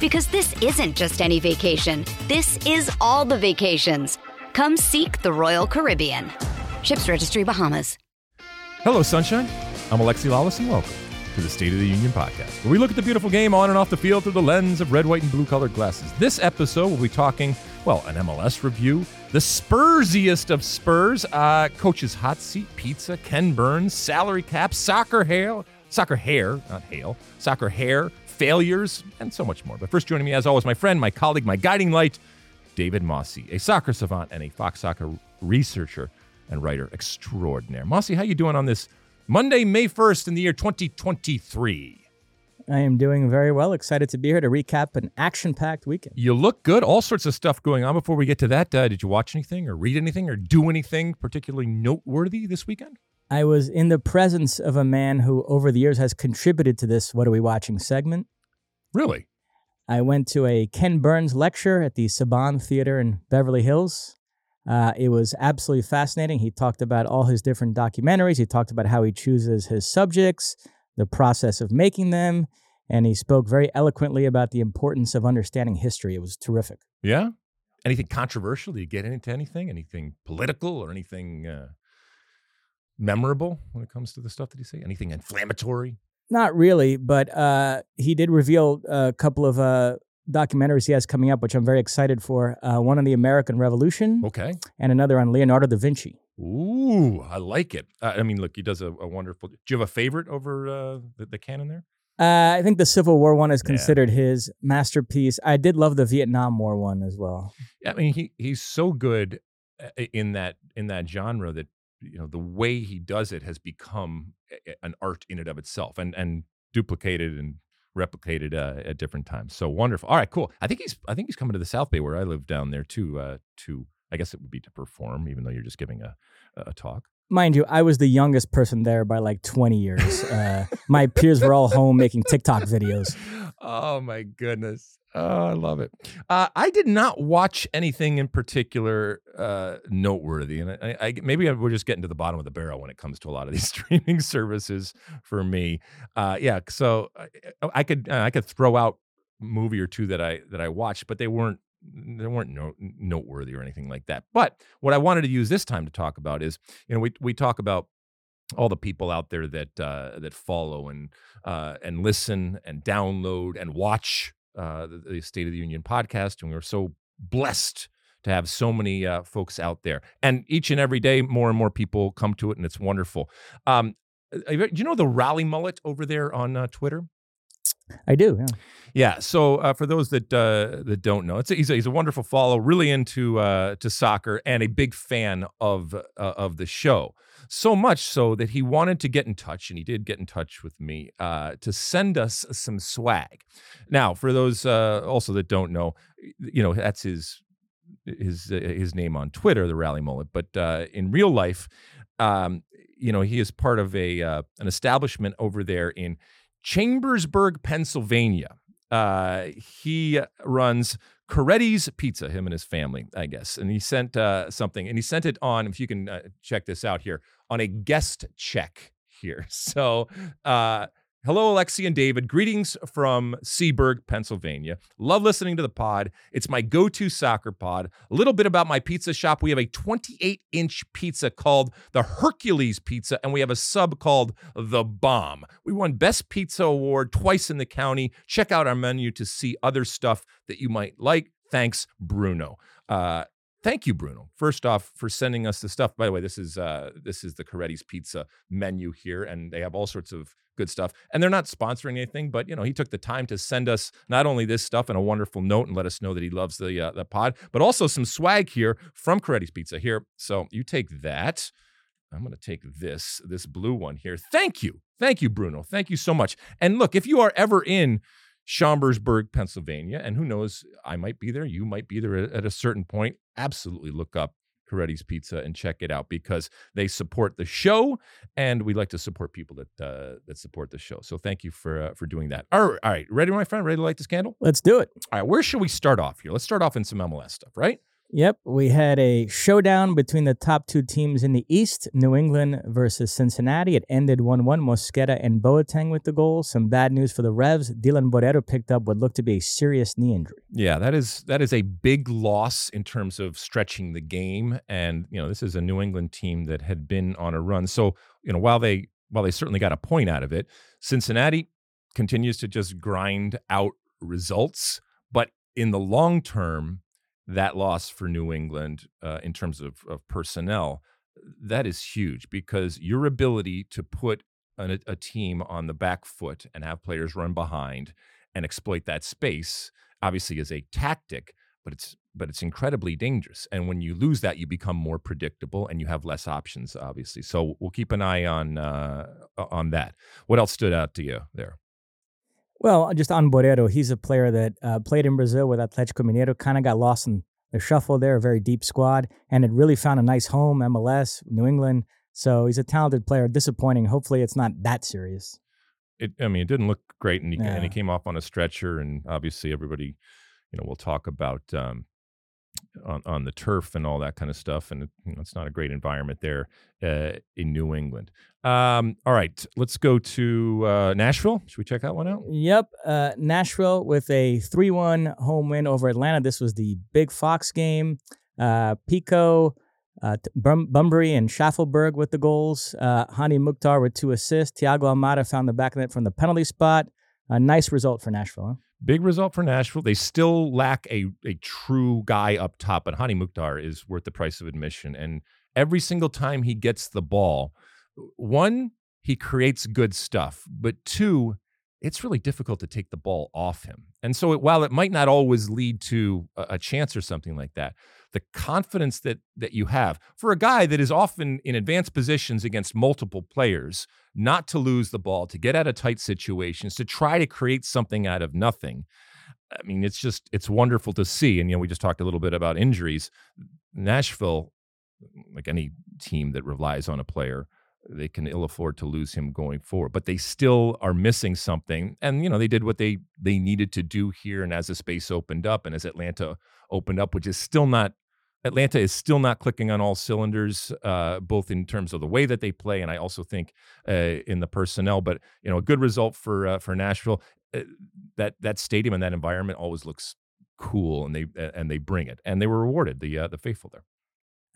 Because this isn't just any vacation. This is all the vacations. Come seek the Royal Caribbean. Ships Registry Bahamas. Hello, Sunshine. I'm Alexi Lalas, and welcome to the State of the Union podcast, where we look at the beautiful game on and off the field through the lens of red, white, and blue colored glasses. This episode, we'll be talking, well, an MLS review, the Spursiest of Spurs, uh, coach's hot seat, pizza, Ken Burns, salary cap, soccer hair, soccer hair, not hail, soccer hair, failures, and so much more. But first, joining me, as always, my friend, my colleague, my guiding light, David Mosse, a soccer savant and a Fox Soccer researcher and writer extraordinaire. Mosse, how are you doing on this Monday, May 1st in the year 2023? I am doing very well. Excited to be here to recap an action-packed weekend. You look good. All sorts of stuff going on. Before we get to that, uh, did you watch anything or read anything or do anything particularly noteworthy this weekend? I was in the presence of a man who, over the years, has contributed to this "What Are We Watching" segment. Really? I went to a Ken Burns lecture at the Saban Theater in Beverly Hills. Uh, it was absolutely fascinating. He talked about all his different documentaries. He talked about how he chooses his subjects, the process of making them, and he spoke very eloquently about the importance of understanding history. It was terrific. Yeah. Anything controversial? Did you get into anything? Anything political or anything uh, memorable when it comes to the stuff that he say? Anything inflammatory? Not really, but uh, he did reveal a couple of uh, documentaries he has coming up, which I'm very excited for. Uh, one on the American Revolution, Okay. and another on Leonardo da Vinci. Ooh, I like it. Uh, I mean, look, he does a, a wonderful. Do you have a favorite over uh, the, the canon there? Uh, I think the Civil War one is Yeah. considered his masterpiece. I did love the Vietnam War one as well. I mean, he he's so good in that in that genre that you know the way he does it has become an art in and of itself, and and duplicated and replicated uh, at different times. So wonderful. All right, cool. I think he's I think he's coming to the South Bay where I live down there too. Uh, to I guess it would be to perform, even though you're just giving a a talk. Mind you, I was the youngest person there by like 20 years. Uh, my peers were all home making TikTok videos. Oh my goodness. Oh, I love it. Uh, I did not watch anything in particular uh, noteworthy, and I, I maybe we're just getting to the bottom of the barrel when it comes to a lot of these streaming services for me. Uh, yeah, so I, I could uh, I could throw out movie or two that I that I watched, but they weren't they weren't no, noteworthy or anything like that. But what I wanted to use this time to talk about is, you know, we we talk about all the people out there that uh, that follow and uh, and listen and download and watch uh, the, State of the Union podcast, and we're so blessed to have so many uh, folks out there. And each and every day, more and more people come to it, and it's wonderful. Um, uh, do you know the rally mullet over there on uh, Twitter? I do. Yeah. Yeah. So uh, for those that uh, that don't know, it's a, he's a, he's a wonderful follow, really into uh, to soccer, and a big fan of uh, of the show. So much so that he wanted to get in touch, and he did get in touch with me uh, to send us some swag. Now, for those uh, also that don't know, you know that's his his his name on Twitter, the Rally Mullet, but in real life, um, you know, he is part of a an establishment over there in Chambersburg, Pennsylvania. Uh, he runs Coretti's Pizza, him and his family, I guess. And he sent uh, something, and he sent it on, if you can uh, check this out here, on a guest check here. So, uh, Hello, Alexi and David. Greetings from Seaburg, Pennsylvania. Love listening to the pod. It's my go to soccer pod. A little bit about my pizza shop. We have a 28 inch pizza called the Hercules Pizza, and we have a sub called the Bomb. We won Best Pizza Award twice in the county. Check out our menu to see other stuff that you might like. Thanks, Bruno. Uh, thank you bruno first off for sending us the stuff by the way this is uh this is the coretti's pizza menu here and they have all sorts of good stuff. And they're not sponsoring anything, but you know, he took the time to send us not only this stuff and a wonderful note and let us know that he loves the uh, the pod, but also some swag here from Coretti's Pizza here. So you take that. I'm going to take this this blue one here. Thank you. Thank you Bruno. Thank you so much. And look, if you are ever in Chambersburg, Pennsylvania, and who knows, I might be there, you might be there at a certain point. Absolutely look up Coretti's Pizza and check it out because they support the show, and we like to support people that uh, that support the show. So thank you for uh, for doing that. All right, all right, ready, my friend? Ready to light this candle? Let's do it. All right, where should we start off here? Let's start off in some MLS stuff, right? Yep, we had a showdown between the top two teams in the East, New England versus Cincinnati. It ended 1 1. Mosquera and Boateng with the goals. Some bad news for the Revs. Dylan Borrero picked up what looked to be a serious knee injury. Yeah, that is that is a big loss in terms of stretching the game. And, you know, this is a New England team that had been on a run. So, you know, while they while they certainly got a point out of it, Cincinnati continues to just grind out results. But in the long term, that loss for New England uh, in terms of, of personnel, that is huge because your ability to put a, a team on the back foot and have players run behind and exploit that space obviously is a tactic, but it's but it's incredibly dangerous. And when you lose that, you become more predictable and you have less options, obviously. So we'll keep an eye on uh, on that. What else stood out to you there? Well, just on Borrero, he's a player that uh, played in Brazil with Atletico Mineiro, kind of got lost in the shuffle there, a very deep squad, and had really found a nice home, MLS, New England. So he's a talented player. Disappointing. Hopefully, it's not that serious. It, I mean, it didn't look great, and he, yeah. and he came off on a stretcher, and obviously everybody, you know, we'll talk about um, on, on the turf and all that kind of stuff. And you know, it's not a great environment there uh, in New England. Um, all right, let's go to uh, Nashville. Should we check that one out? Yep. Uh, Nashville with a 3 1 home win over Atlanta. This was the Big Fox game. Uh, Picault, uh, Bum- and Shaffelburg with the goals. Uh, Hany Mukhtar with two assists. Thiago Almada found the back of it from the penalty spot. A nice result for Nashville. Huh? Big result for Nashville. They still lack a a true guy up top, but Hany Mukhtar is worth the price of admission. And every single time he gets the ball, one, he creates good stuff, but two, it's really difficult to take the ball off him. And so, it, while it might not always lead to a, a, chance or something like that, the confidence that that you have for a guy that is often in advanced positions against multiple players, not to lose the ball, to get out of tight situations, to try to create something out of nothing. I mean, it's just it's wonderful to see. And you know, we just talked a little bit about injuries. Nashville, like any team that relies on a player, they can ill afford to lose him going forward but they still are missing something and you know they did what they they needed to do here and as the space opened up and as atlanta opened up which is still not atlanta is still not clicking on all cylinders uh, both in terms of the way that they play and i also think uh, in the personnel but you know a good result for uh, for nashville uh, that that stadium and that environment always looks cool and they and they bring it and they were rewarded the uh, the faithful there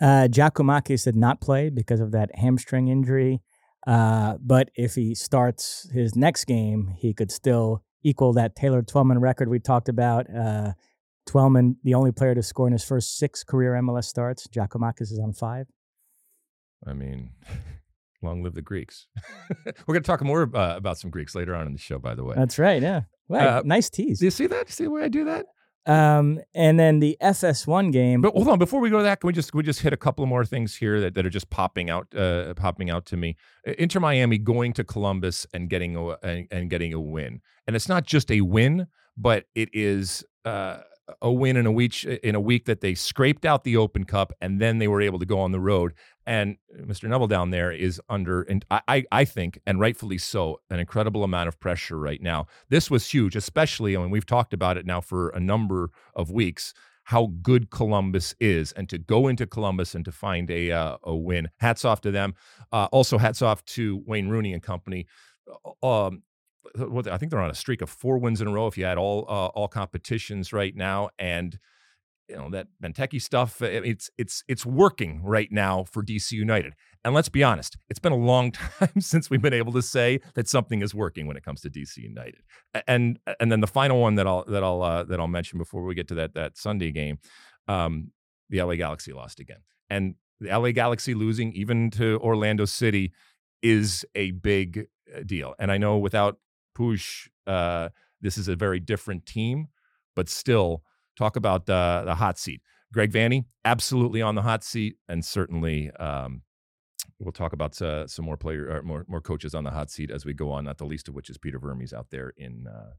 uh, Giakoumakis did not play because of that hamstring injury. Uh, but if he starts his next game, he could still equal that Taylor Twellman record we talked about. Twellman, the only player to score in his first six career MLS starts. Giakoumakis is on five. I mean, long live the Greeks. We're going to talk more uh, about some Greeks later on in the show, by the way. That's right. Yeah. Wow, uh, nice tease. Do you see that? See the way I do that? Um, and then the FS1 game. But hold on, before we go to that, can we just can we just hit a couple more things here that, that are just popping out uh, popping out to me? Inter Miami going to Columbus and getting a and, and getting a win, and it's not just a win, but it is uh, a win in a week in a week that they scraped out the Open Cup and then they were able to go on the road. And Mr. Neville down there is under, and I, I think, and rightfully so, an incredible amount of pressure right now. This was huge, especially, I mean, we've talked about it now for a number of weeks how good Columbus is, and to go into Columbus and to find a uh, a win. Hats off to them. Uh, also, hats off to Wayne Rooney and company. Uh, um, I think they're on a streak of four wins in a row. If you had all uh, all competitions right now, and you know that Benteke stuff, it's it's it's working right now for DC United. And let's be honest, it's been a long time since we've been able to say that something is working when it comes to DC United. And and then the final one that I'll that I'll uh, that I'll mention before we get to that that Sunday game, um, the LA Galaxy lost again, and the LA Galaxy losing even to Orlando City is a big uh, deal. And I know without Puig, uh, this is a very different team, but still talk about the, the hot seat. Greg Vanney, absolutely on the hot seat, and certainly um, we'll talk about uh, some more player, or more more coaches on the hot seat as we go on. Not the least of which is Peter Vermes out there in uh,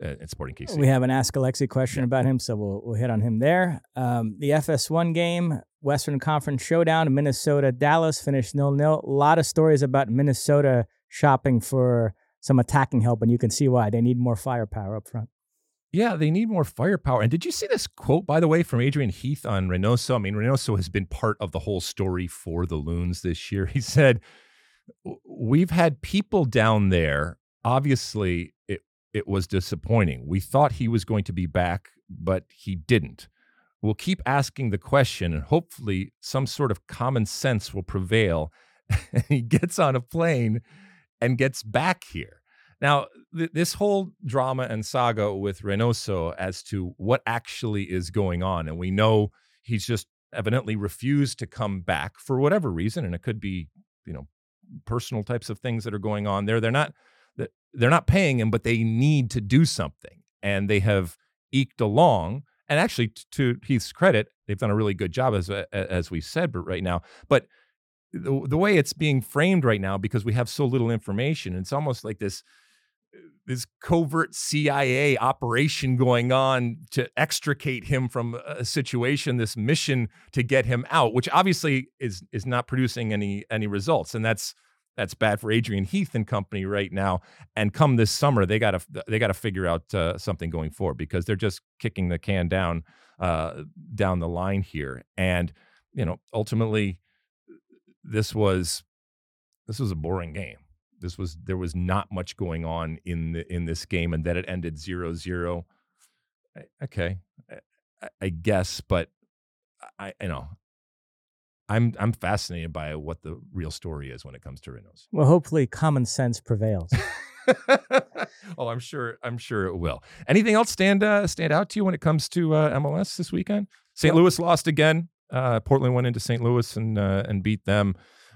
in Sporting KC. We have an Ask Alexi question yeah. about him, so we'll we'll hit on him there. Um, the FS1 game, Western Conference Showdown, Minnesota Dallas finished nil nil. A lot of stories about Minnesota shopping for some attacking help, and you can see why they need more firepower up front. Yeah, they need more firepower. And did you see this quote, by the way, from Adrian Heath on Reynoso? I mean, Reynoso has been part of the whole story for the Loons this year. He said, We've had people down there. Obviously, it, it was disappointing. We thought he was going to be back, but he didn't. We'll keep asking the question, and hopefully, some sort of common sense will prevail. he gets on a plane and gets back here. Now, th- this whole drama and saga with Reynoso as to what actually is going on, and we know he's just evidently refused to come back for whatever reason, and it could be, you know, personal types of things that are going on there. They're not they're not paying him, but they need to do something, and they have eked along. And actually, to Heath's credit, they've done a really good job, as as we said, but right now, but the, the way it's being framed right now because we have so little information it's almost like this this covert CIA operation going on to extricate him from a situation, this mission to get him out, which obviously is is not producing any any results, and that's that's bad for Adrian Heath and company right now. And come this summer, they got to they got to figure out uh, something going forward because they're just kicking the can down uh, down the line here, and you know ultimately this was this was a boring game. This was there was not much going on in the in this game, and that it ended 0-0. Okay, I, I guess, but I you know I'm I'm fascinated by what the real story is when it comes to Reynolds. Well, hopefully, common sense prevails. oh, I'm sure. I'm sure it will. Anything else stand uh, stand out to you when it comes to uh, MLS this weekend? St. Louis lost again. Uh, Portland went into St. Louis and uh, and beat them.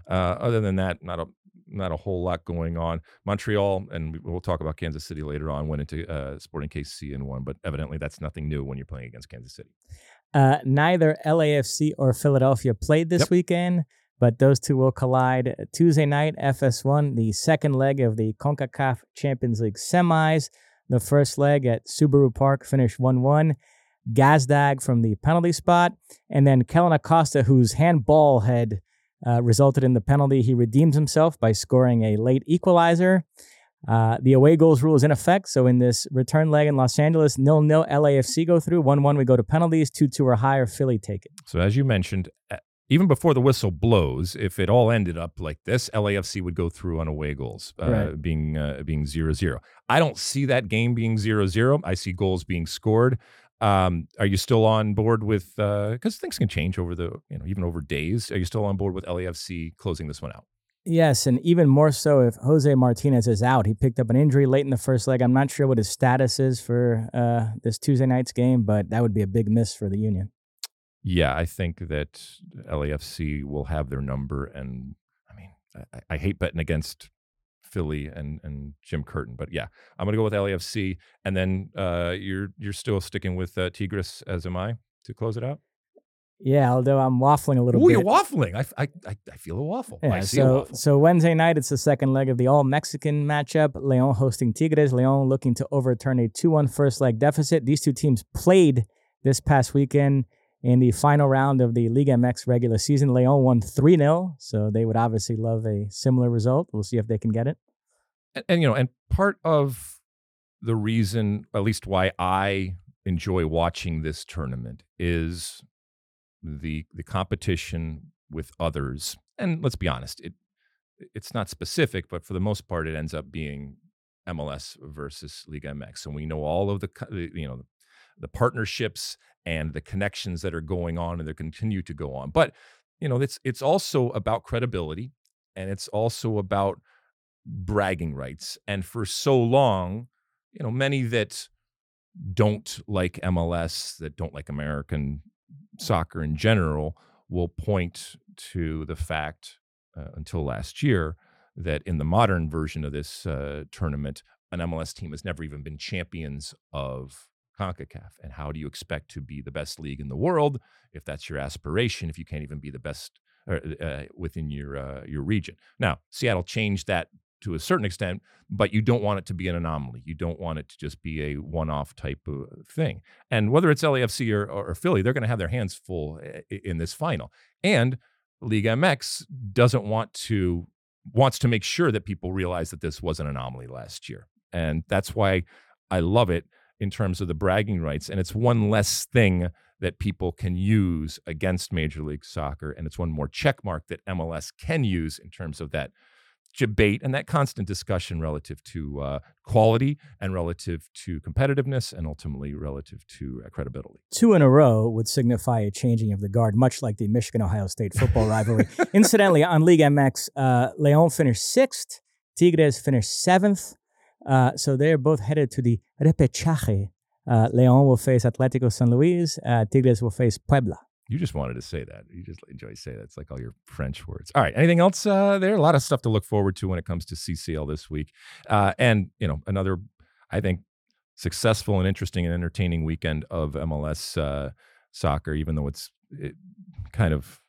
Uh, other than that, not a not a whole lot going on. Montreal, and we'll talk about Kansas City later on, went into uh, Sporting KC and won, but evidently that's nothing new when you're playing against Kansas City. Uh, neither LAFC or Philadelphia played this yep. weekend, but those two will collide Tuesday night. FS1, the second leg of the CONCACAF Champions League semis. The first leg at Subaru Park finished 1 1. Gazdag from the penalty spot, and then Kellyn Acosta, whose handball had uh, resulted in the penalty. He redeems himself by scoring a late equalizer. Uh, the away goals rule is in effect. So in this return leg in Los Angeles, nil nil LAFC go through. One one we go to penalties. Two two or higher. Philly take it. So as you mentioned, even before the whistle blows, if it all ended up like this, LAFC would go through on away goals, uh, right. being uh, being zero zero. I don't see that game being zero zero. I see goals being scored. Um, are you still on board with because uh, things can change over the you know even over days? Are you still on board with LAFC closing this one out? Yes, and even more so if Jose Martinez is out. He picked up an injury late in the first leg. I'm not sure what his status is for uh, this Tuesday night's game, but that would be a big miss for the Union. Yeah, I think that LAFC will have their number, and I mean, I, I hate betting against Philly and and Jim Curtin. But yeah, I'm gonna go with LAFC, and then uh, you're you're still sticking with uh, Tigres as am I to close it out. Yeah, although I'm waffling a little Ooh, bit. you're waffling. I, I, I, I feel a waffle. I Yeah, see a so waffle. so Wednesday night it's the second leg of the all Mexican matchup. Leon hosting Tigres. Leon looking to overturn a 2-1 first leg deficit. These two teams played this past weekend in the final round of the Liga MX regular season. Leon won 3-0, so they would obviously love a similar result. We'll see if they can get it. and, and you know, and part of the reason, at least why I enjoy watching this tournament, is the the competition with others. And let's be honest, it it's not specific, but for the most part, it ends up being MLS versus Liga MX, and we know all of the, you know the partnerships and the connections that are going on, and they continue to go on. But you know, it's it's also about credibility, and it's also about bragging rights. And for so long, you know, many that don't like MLS, that don't like American soccer in general, will point to the fact uh, until last year that in the modern version of this uh, tournament, an MLS team has never even been champions of CONCACAF. And how do you expect to be the best league in the world if that's your aspiration, if you can't even be the best uh, uh, within your uh, your region? Now, Seattle changed that to a certain extent, but you don't want it to be an anomaly. You don't want it to just be a one-off type of thing. And whether it's LAFC or, or, or Philly, they're going to have their hands full i- in this final. And Liga MX doesn't want to wants to make sure that people realize that this was an anomaly last year, and that's why I love it in terms of the bragging rights. And it's one less thing that people can use against Major League Soccer, and it's one more check mark that MLS can use in terms of that debate and that constant discussion relative to uh, quality and relative to competitiveness and ultimately relative to uh, credibility. Two in a row would signify a changing of the guard, much like the Michigan Ohio State football rivalry. Incidentally, on Liga MX, uh, Leon finished sixth, Tigres finished seventh. Uh, so they're both headed to the repechaje. Uh, Leon will face Atletico San Luis, uh, Tigres will face Puebla. You just wanted to say that. You just enjoy saying that. It's like all your French words. All right. Anything else uh, there? A lot of stuff to look forward to when it comes to CCL this week. Uh, and, you know, another, I think, successful and interesting and entertaining weekend of MLS uh, soccer, even though it's it kind of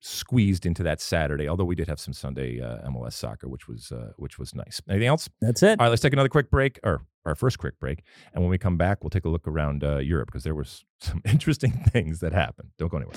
squeezed into that Saturday. Although we did have some Sunday uh, MLS soccer, which was uh, which was nice. Anything else? That's it. All right, let's take another quick break, or our first quick break. And when we come back, we'll take a look around uh, Europe because there was some interesting things that happened. Don't go anywhere.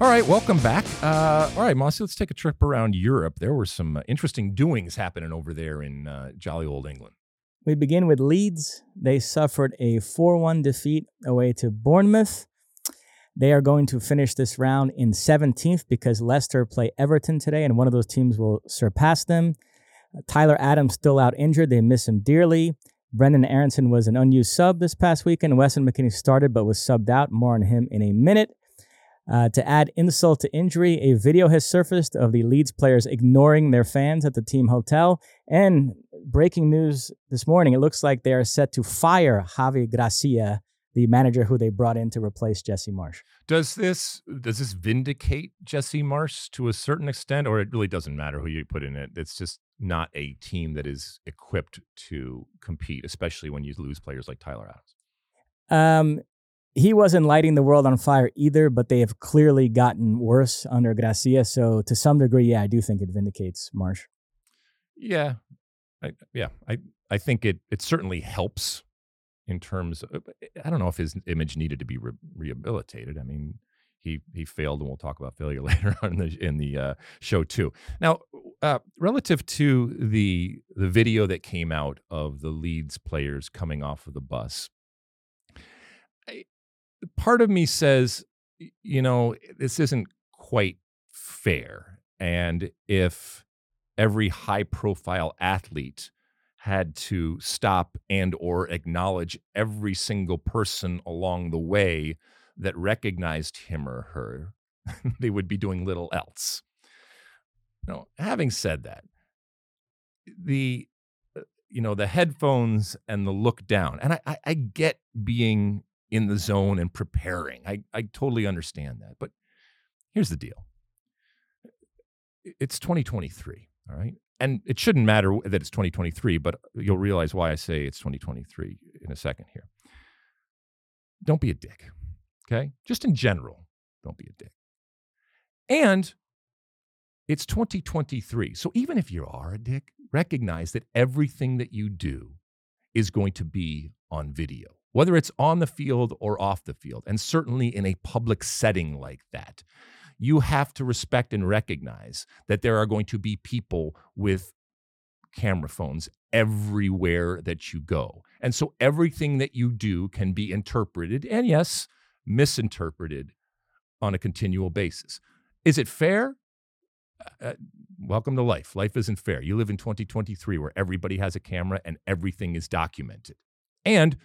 All right, welcome back. Uh, all right, Mossy, let's take a trip around Europe. There were some uh, interesting doings happening over there in uh, jolly old England. We begin with Leeds. They suffered a 4 1 defeat away to Bournemouth. They are going to finish this round in 17th because Leicester play Everton today, and one of those teams will surpass them. Uh, Tyler Adams still out injured. They miss him dearly. Brenden Aaronson was an unused sub this past weekend. Weston McKennie started but was subbed out. More on him in a minute. Uh, to add insult to injury, a video has surfaced of the Leeds players ignoring their fans at the team hotel. And breaking news this morning, it looks like they are set to fire Javi Gracia, the manager who they brought in to replace Jesse Marsch. Does this does this vindicate Jesse Marsch to a certain extent, or it really doesn't matter who you put in it? It's just not a team that is equipped to compete, especially when you lose players like Tyler Adams. Um, he wasn't lighting the world on fire either, but they have clearly gotten worse under Gracia. So to some degree, yeah, I do think it vindicates Marsch. Yeah, I, yeah, I I think it it certainly helps in terms. Of, I don't know if his image needed to be re- rehabilitated. I mean, he he failed, and we'll talk about failure later on in the in the uh, show too. Now, uh, relative to the the video that came out of the Leeds players coming off of the bus, part of me says, you know, this isn't quite fair, and if every high profile athlete had to stop and or acknowledge every single person along the way that recognized him or her, they would be doing little else. Now, having said that, the uh, you know the headphones and the look down, and I, I, I get being in the zone and preparing. I, I totally understand that. But here's the deal. It's 2023, all right? And it shouldn't matter that it's 2023, but you'll realize why I say it's 2023 in a second here. Don't be a dick. Okay? Just in general, don't be a dick. And it's 2023. So even if you are a dick, recognize that everything that you do is going to be on video, whether it's on the field or off the field, and certainly in a public setting like that. You have to respect and recognize that there are going to be people with camera phones everywhere that you go. And so everything that you do can be interpreted and, yes, misinterpreted on a continual basis. Is it fair? Uh, uh, welcome to life. Life isn't fair. You live in 2023 where everybody has a camera and everything is documented. And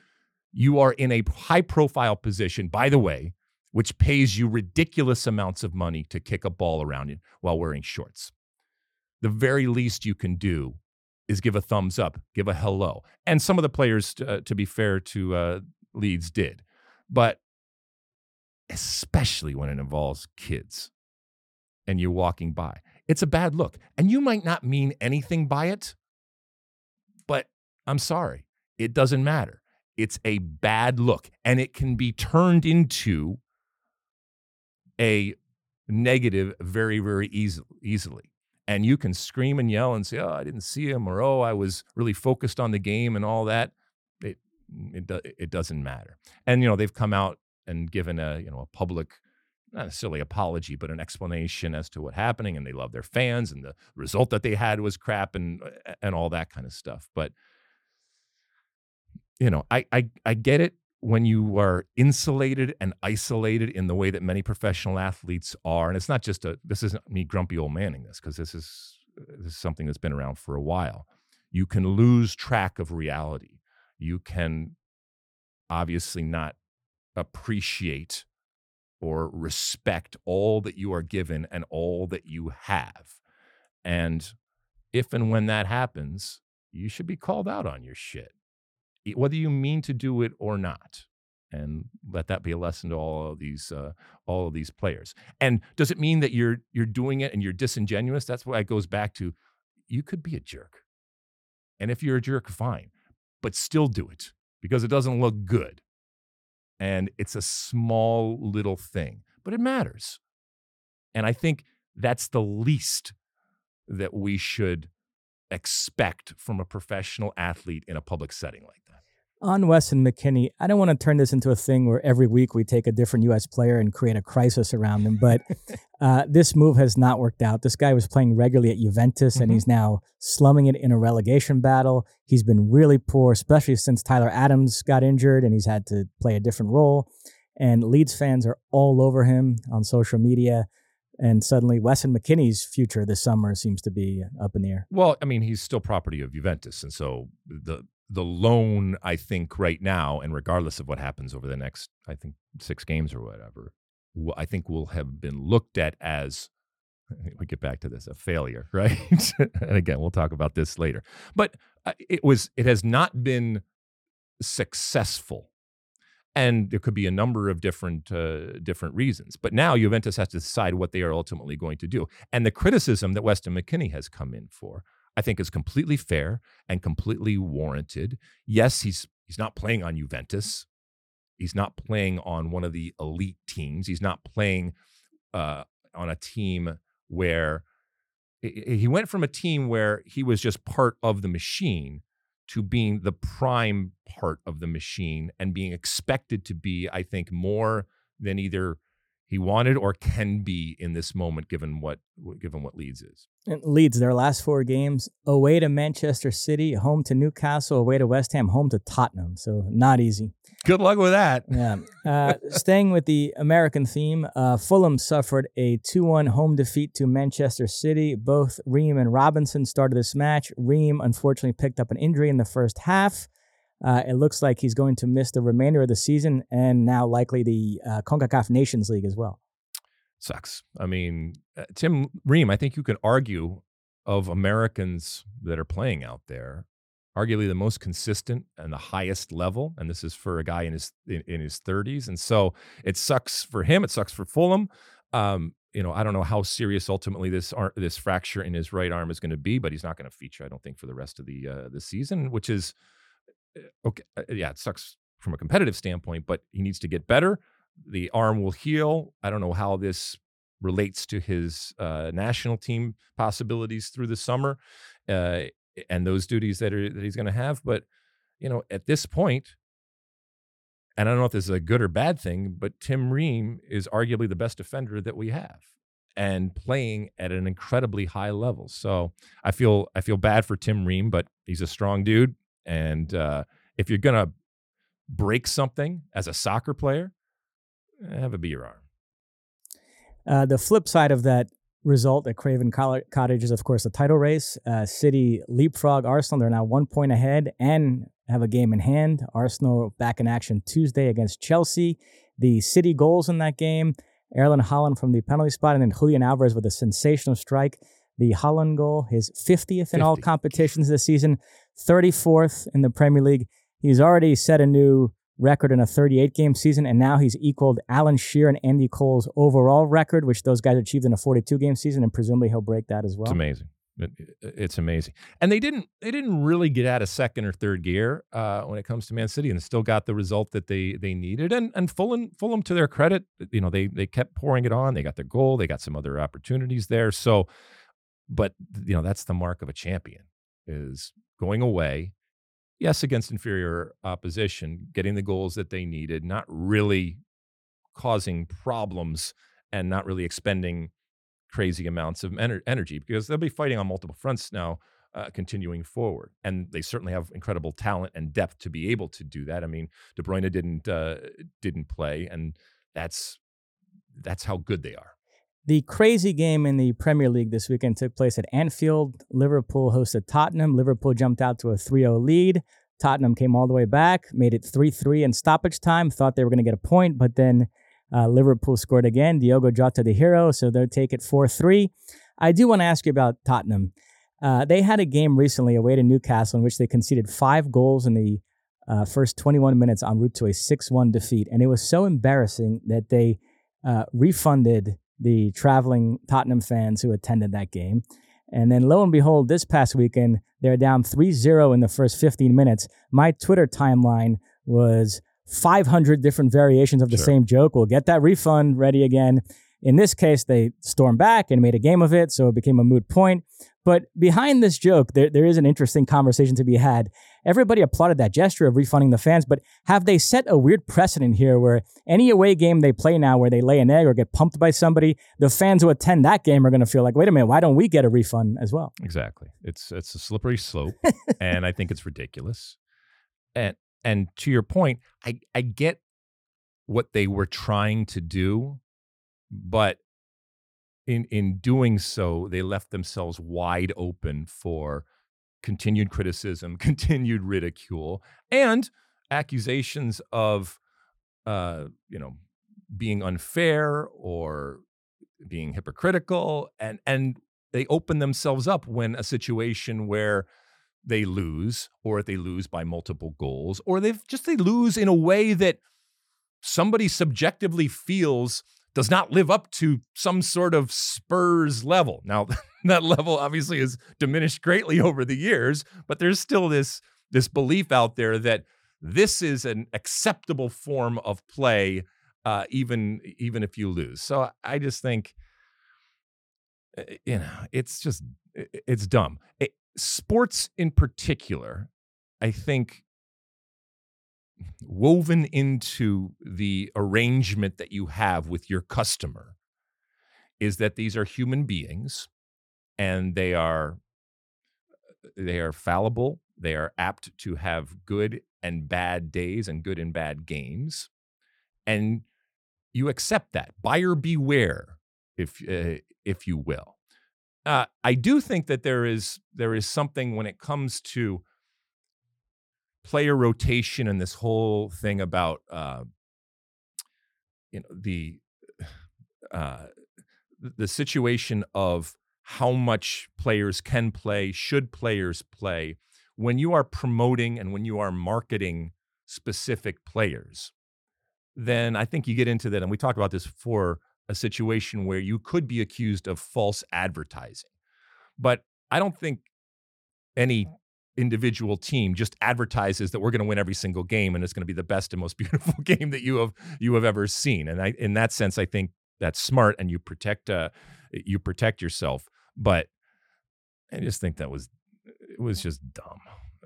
you are in a high profile position, by the way, which pays you ridiculous amounts of money to kick a ball around it while wearing shorts. The very least you can do is give a thumbs up, give a hello. And some of the players, uh, to be fair to uh, Leeds, did. But especially when it involves kids and you're walking by. It's a bad look. And you might not mean anything by it, but I'm sorry, it doesn't matter. It's a bad look and it can be turned into a negative very, very easy, easily. And you can scream and yell and say, oh, I didn't see him, or oh, I was really focused on the game and all that. It, it, it doesn't matter. And, you know, they've come out and given a you know a public not necessarily apology, but an explanation as to what happening, and they love their fans, and the result that they had was crap, and eh, and all that kind of stuff. But you know, I I, I get it when you are insulated and isolated in the way that many professional athletes are, and it's not just a this isn't me grumpy old manning this because this is this is something that's been around for a while. You can lose track of reality. You can obviously not appreciate or respect all that you are given and all that you have. And if and when that happens, you should be called out on your shit, whether you mean to do it or not. And let that be a lesson to all of these uh, all of these players. And does it mean that you're you're doing it and you're disingenuous? That's why it goes back to you could be a jerk. And if you're a jerk, fine, but still do it because it doesn't look good and it's a small little thing, but it matters. And I think that's the least that we should expect from a professional athlete in a public setting like that. On Weston McKennie, I don't want to turn this into a thing where every week we take a different U.S. player and create a crisis around them, but uh, this move has not worked out. This guy was playing regularly at Juventus, mm-hmm. and he's now slumming it in a relegation battle. He's been really poor, especially since Tyler Adams got injured and he's had to play a different role. And Leeds fans are all over him on social media. And suddenly, Weston McKennie's future this summer seems to be up in the air. Well, I mean, he's still property of Juventus, and so the the loan, I think, right now, and regardless of what happens over the next, I think, six games or whatever, I think will have been looked at as we get back to this a failure right? And again we'll talk about this later. But uh, it was it has not been successful. And there could be a number of different uh, different reasons. But now Juventus has to decide what they are ultimately going to do. And the criticism that Weston McKennie has come in for I think is completely fair and completely warranted. Yes, he's he's not playing on Juventus. He's not playing on one of the elite teams. He's not playing uh, on a team where he went from a team where he was just part of the machine to being the prime part of the machine and being expected to be, I think, more than either he wanted or can be in this moment given what given what Leeds is. And Leeds their last four games away to Manchester City, home to Newcastle, away to West Ham, home to Tottenham. So not easy. Good luck with that. Yeah. Uh, staying with the American theme, uh, Fulham suffered a 2 1 home defeat to Manchester City. Both Ream and Robinson started this match. Ream unfortunately picked up an injury in the first half. Uh, it looks like he's going to miss the remainder of the season and now likely the uh, CONCACAF Nations League as well. Sucks. I mean, uh, Tim Ream, I think you could argue of Americans that are playing out there, arguably the most consistent and the highest level. And this is for a guy in his in, in his 30s. And so it sucks for him. It sucks for Fulham. Um, you know, I don't know how serious ultimately this ar- this fracture in his right arm is going to be, but he's not going to feature, I don't think, for the rest of the uh, the season, which is okay. Uh, yeah, it sucks from a competitive standpoint, but he needs to get better. The arm will heal. I don't know how this relates to his uh, national team possibilities through the summer uh, and those duties that, are, that he's going to have. But, you know, at this point, and I don't know if this is a good or bad thing, but Tim Ream is arguably the best defender that we have and playing at an incredibly high level. So I feel I feel bad for Tim Ream, but he's a strong dude. And uh, if you're gonna break something as a soccer player, have a be your arm. Uh, the flip side of that result at Craven Cottage is, of course, the title race. Uh, City leapfrog Arsenal. They're now one point ahead and have a game in hand. Arsenal back in action Tuesday against Chelsea. The City goals in that game Erling Haaland from the penalty spot, and then Julian Alvarez with a sensational strike. The Haaland goal, his 50th 50. in all competitions this season, 34th in the Premier League. He's already set a new record in a 38 game season, and now he's equaled Alan Shearer and Andy Cole's overall record, which those guys achieved in a 42 game season, and presumably he'll break that as well. It's amazing. It, it's amazing, and they didn't they didn't really get out of second or third gear uh, when it comes to Man City, and still got the result that they they needed. And and Fulham Fulham to their credit, you know they they kept pouring it on. They got their goal. They got some other opportunities there. So, but you know that's the mark of a champion is going away yes, against inferior opposition, getting the goals that they needed, not really causing problems and not really expending crazy amounts of ener- energy because they'll be fighting on multiple fronts now. Uh, continuing forward, and they certainly have incredible talent and depth to be able to do that. I mean, De Bruyne didn't uh, didn't play, and that's that's how good they are. The crazy game in the Premier League this weekend took place at Anfield. Liverpool hosted Tottenham. Liverpool jumped out to a 3 0 lead. Tottenham came all the way back, made it 3 3 in stoppage time, thought they were going to get a point, but then uh, Liverpool scored again. Diogo Jota, the hero, so they'll take it 4 3. I do want to ask you about Tottenham. Uh, they had a game recently away to Newcastle in which they conceded five goals in the uh, first 21 minutes en route to a 6 1 defeat. And it was so embarrassing that they uh, refunded the traveling Tottenham fans who attended that game. And then lo and behold, this past weekend, they're down 3 0 in the first 15 minutes. My Twitter timeline was 500 different variations of the sure. same joke. We'll get that refund ready again. In this case, they stormed back and made a game of it, so it became a moot point. But behind this joke, there, there is an interesting conversation to be had. Everybody applauded that gesture of refunding the fans, but have they set a weird precedent here where any away game they play now where they lay an egg or get pumped by somebody, the fans who attend that game are going to feel like, wait a minute, why don't we get a refund as well? Exactly. It's it's a slippery slope, and I think it's ridiculous. And and to your point, I I get what they were trying to do, but in in doing so, they left themselves wide open for continued criticism, continued ridicule, and accusations of, uh, you know, being unfair or being hypocritical, and and they open themselves up when a situation where they lose, or if they lose by multiple goals, or they just they lose in a way that somebody subjectively feels does not live up to some sort of Spurs level. Now, that level obviously has diminished greatly over the years, but there's still this this belief out there that this is an acceptable form of play, uh, even even if you lose. So I just think, eh, you know, it's just it's dumb. It, sports in particular, I think woven into the arrangement that you have with your customer is that these are human beings and they are they are fallible they are apt to have good and bad days and good and bad games, and you accept that. Buyer beware, if uh, if you will. Uh, I do think that there is there is something when it comes to player rotation and this whole thing about uh, you know the uh, the situation of how much players can play, should players play, when you are promoting and when you are marketing specific players, then I think you get into that. And we talked about this for a situation where you could be accused of false advertising. But I don't think any individual team just advertises that we're going to win every single game and it's going to be the best and most beautiful game that you have you have ever seen. And I, in that sense, I think that's smart and you protect uh, you protect yourself. But I just think that was it was just dumb.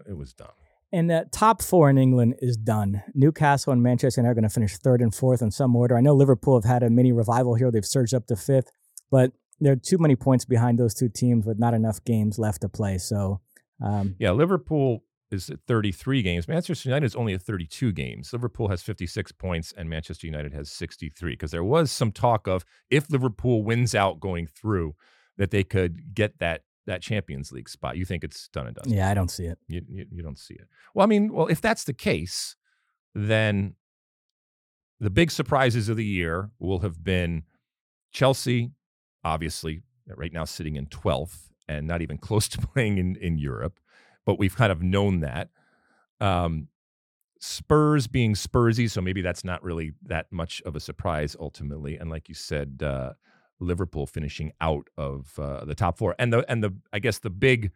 It was dumb. And the top four in England is done. Newcastle and Manchester United are going to finish third and fourth in some order. I know Liverpool have had a mini revival here; they've surged up to fifth, but there are too many points behind those two teams with not enough games left to play. So, um, yeah, Liverpool is at 33 games. Manchester United is only at 32 games. Liverpool has 56 points and Manchester United has 63 because there was some talk of if Liverpool wins out going through that they could get that that Champions League spot. You think it's done and done? Yeah, I don't see it. You, you, you don't see it. Well, I mean, well, if that's the case, then the big surprises of the year will have been Chelsea, obviously, right now sitting in 12th and not even close to playing in, in Europe but we've kind of known that. Um, Spurs being Spursy, so maybe that's not really that much of a surprise ultimately. And like you said, uh, Liverpool finishing out of uh, the top four, and the and the I guess the big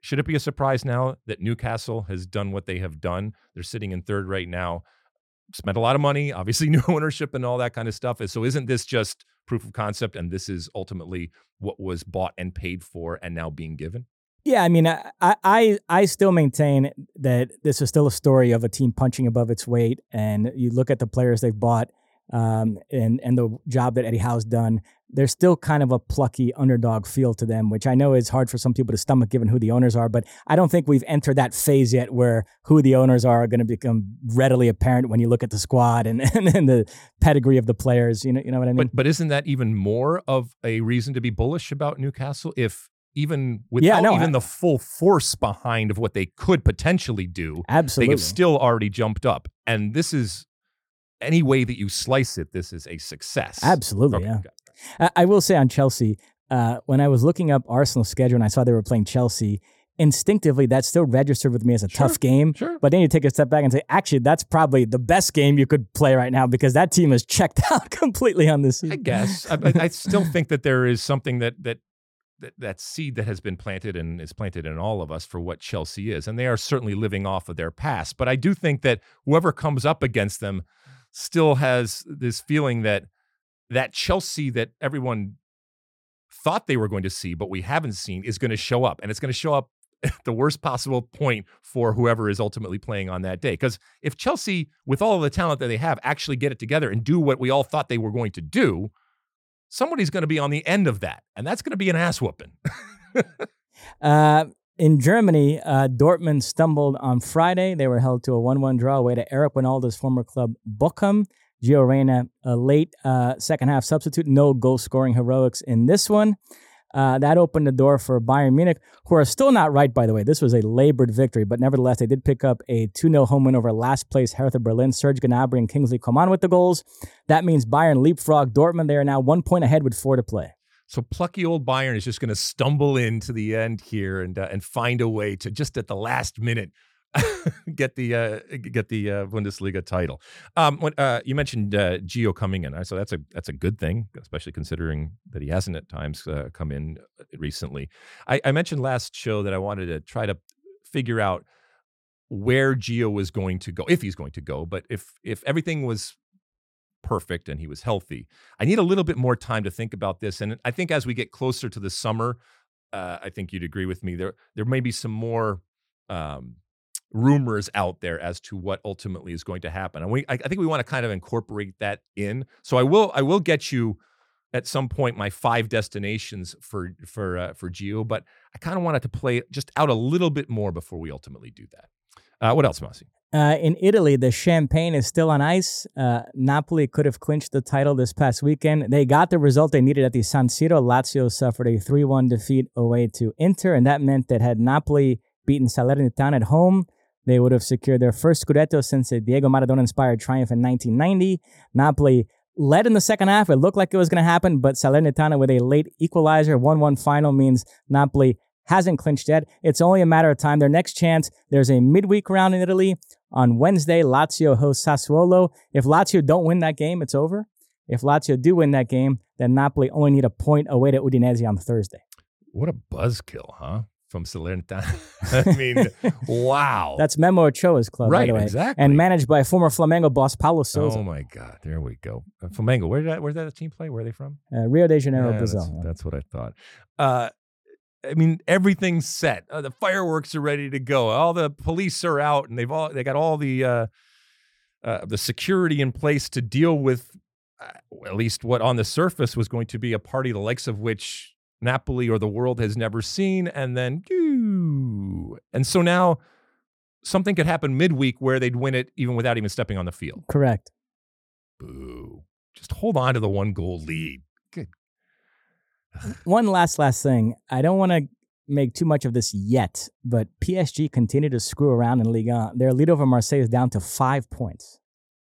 should it be a surprise now that Newcastle has done what they have done? They're sitting in third right now. Spent a lot of money, obviously new ownership and all that kind of stuff. So isn't this just proof of concept? And this is ultimately what was bought and paid for and now being given? Yeah, I mean, I, I I still maintain that this is still a story of a team punching above its weight, and you look at the players they've bought, um, and and the job that Eddie Howe's done. There's still kind of a plucky underdog feel to them, which I know is hard for some people to stomach given who the owners are. But I don't think we've entered that phase yet where who the owners are, are going to become readily apparent when you look at the squad and, and, and the pedigree of the players. You know, you know what I mean. But but isn't that even more of a reason to be bullish about Newcastle if even without yeah, no, even I, the full force behind of what they could potentially do, absolutely, they have still already jumped up. And this is any way that you slice it, this is a success. Absolutely, okay. yeah. I, I, will say on Chelsea, uh, when I was looking up Arsenal's schedule and I saw they were playing Chelsea, instinctively that still registered with me as a sure, tough game. Sure. But then you take a step back and say, actually, that's probably the best game you could play right now because that team is checked out completely on this. Season. I guess. I, I, still think that there is something that that that, that seed that has been planted and is planted in all of us for what Chelsea is. And they are certainly living off of their past. But I do think that whoever comes up against them still has this feeling that that Chelsea that everyone thought they were going to see, but we haven't seen, is going to show up. And it's going to show up at the worst possible point for whoever is ultimately playing on that day. Because if Chelsea, with all the talent that they have, actually get it together and do what we all thought they were going to do, somebody's going to be on the end of that, and that's going to be an ass whooping. uh, in Germany, uh, Dortmund stumbled on Friday. They were held to a 1 1 draw away to Eric Wynalda's former club, Bochum. Gio Reyna, a late uh, second half substitute, no goal scoring heroics in this one. Uh, that opened the door for Bayern Munich, who are still not right, by the way. This was a labored victory, but nevertheless, they did pick up a 2 0 home win over last place Hertha Berlin. Serge Gnabry and Kingsley Coman with the goals. That means Bayern leapfrog Dortmund. They are now one point ahead with four to play. So plucky old Bayern is just going to stumble into the end here and uh, and find a way to just at the last minute get the uh, get the uh, Bundesliga title. Um, when, uh, you mentioned uh, Gio coming in, so that's a that's a good thing, especially considering that he hasn't at times uh, come in uh, recently. I, I, mentioned last show that I wanted to try to figure out where Gio was going to go, if he's going to go, but if if everything was perfect and he was healthy, I need a little bit more time to think about this. And I think as we get closer to the summer, I think you'd agree with me. There there may be some more. Um, rumors out there as to what ultimately is going to happen. And we I, I think we want to kind of incorporate that in. So I will I will get you at some point my five destinations for for uh, for Gio, but I kind of wanted to play just out a little bit more before we ultimately do that. Uh, what else, Mossy? Uh, in Italy, the champagne is still on ice. Uh, Napoli could have clinched the title this past weekend. They got the result they needed at the San Siro. Lazio suffered a 3 1 defeat away to Inter, and that meant that had Napoli beaten Salernitana at home, they would have secured their first Scudetto since a Diego Maradona inspired triumph in 1990. Napoli led in the second half. It looked like it was going to happen, but Salernitana with a late equalizer, 1 1 final means Napoli hasn't clinched yet. It's only a matter of time. Their next chance, there's a midweek round in Italy. On Wednesday, Lazio hosts Sassuolo. If Lazio don't win that game, it's over. If Lazio do win that game, then Napoli only need a point away to Udinese on Thursday. What a buzzkill, huh? From Salernitana. I mean, wow. That's Memo Ochoa's club, by right, the way. exactly. And managed by former Flamengo boss Paulo Sousa. Oh my God! There we go. Uh, Flamengo. Where did that? Where did that team play? Where are they from? Uh, Rio de Janeiro, Yeah, Brazil. That's, that's what I thought. Uh, I mean, everything's set. Uh, the fireworks are ready to go. All the police are out, and they've all they got all the uh, uh, the security in place to deal with uh, at least what on the surface was going to be a party the likes of which Napoli or the world has never seen. And then, and so now something could happen midweek where they'd win it even without even stepping on the field. Correct. Boo! Just hold on to the one goal lead. Good One last, last thing. I don't want to make too much of this yet, but PSG continue to screw around in Ligue 1. Their lead over Marseille is down to five points.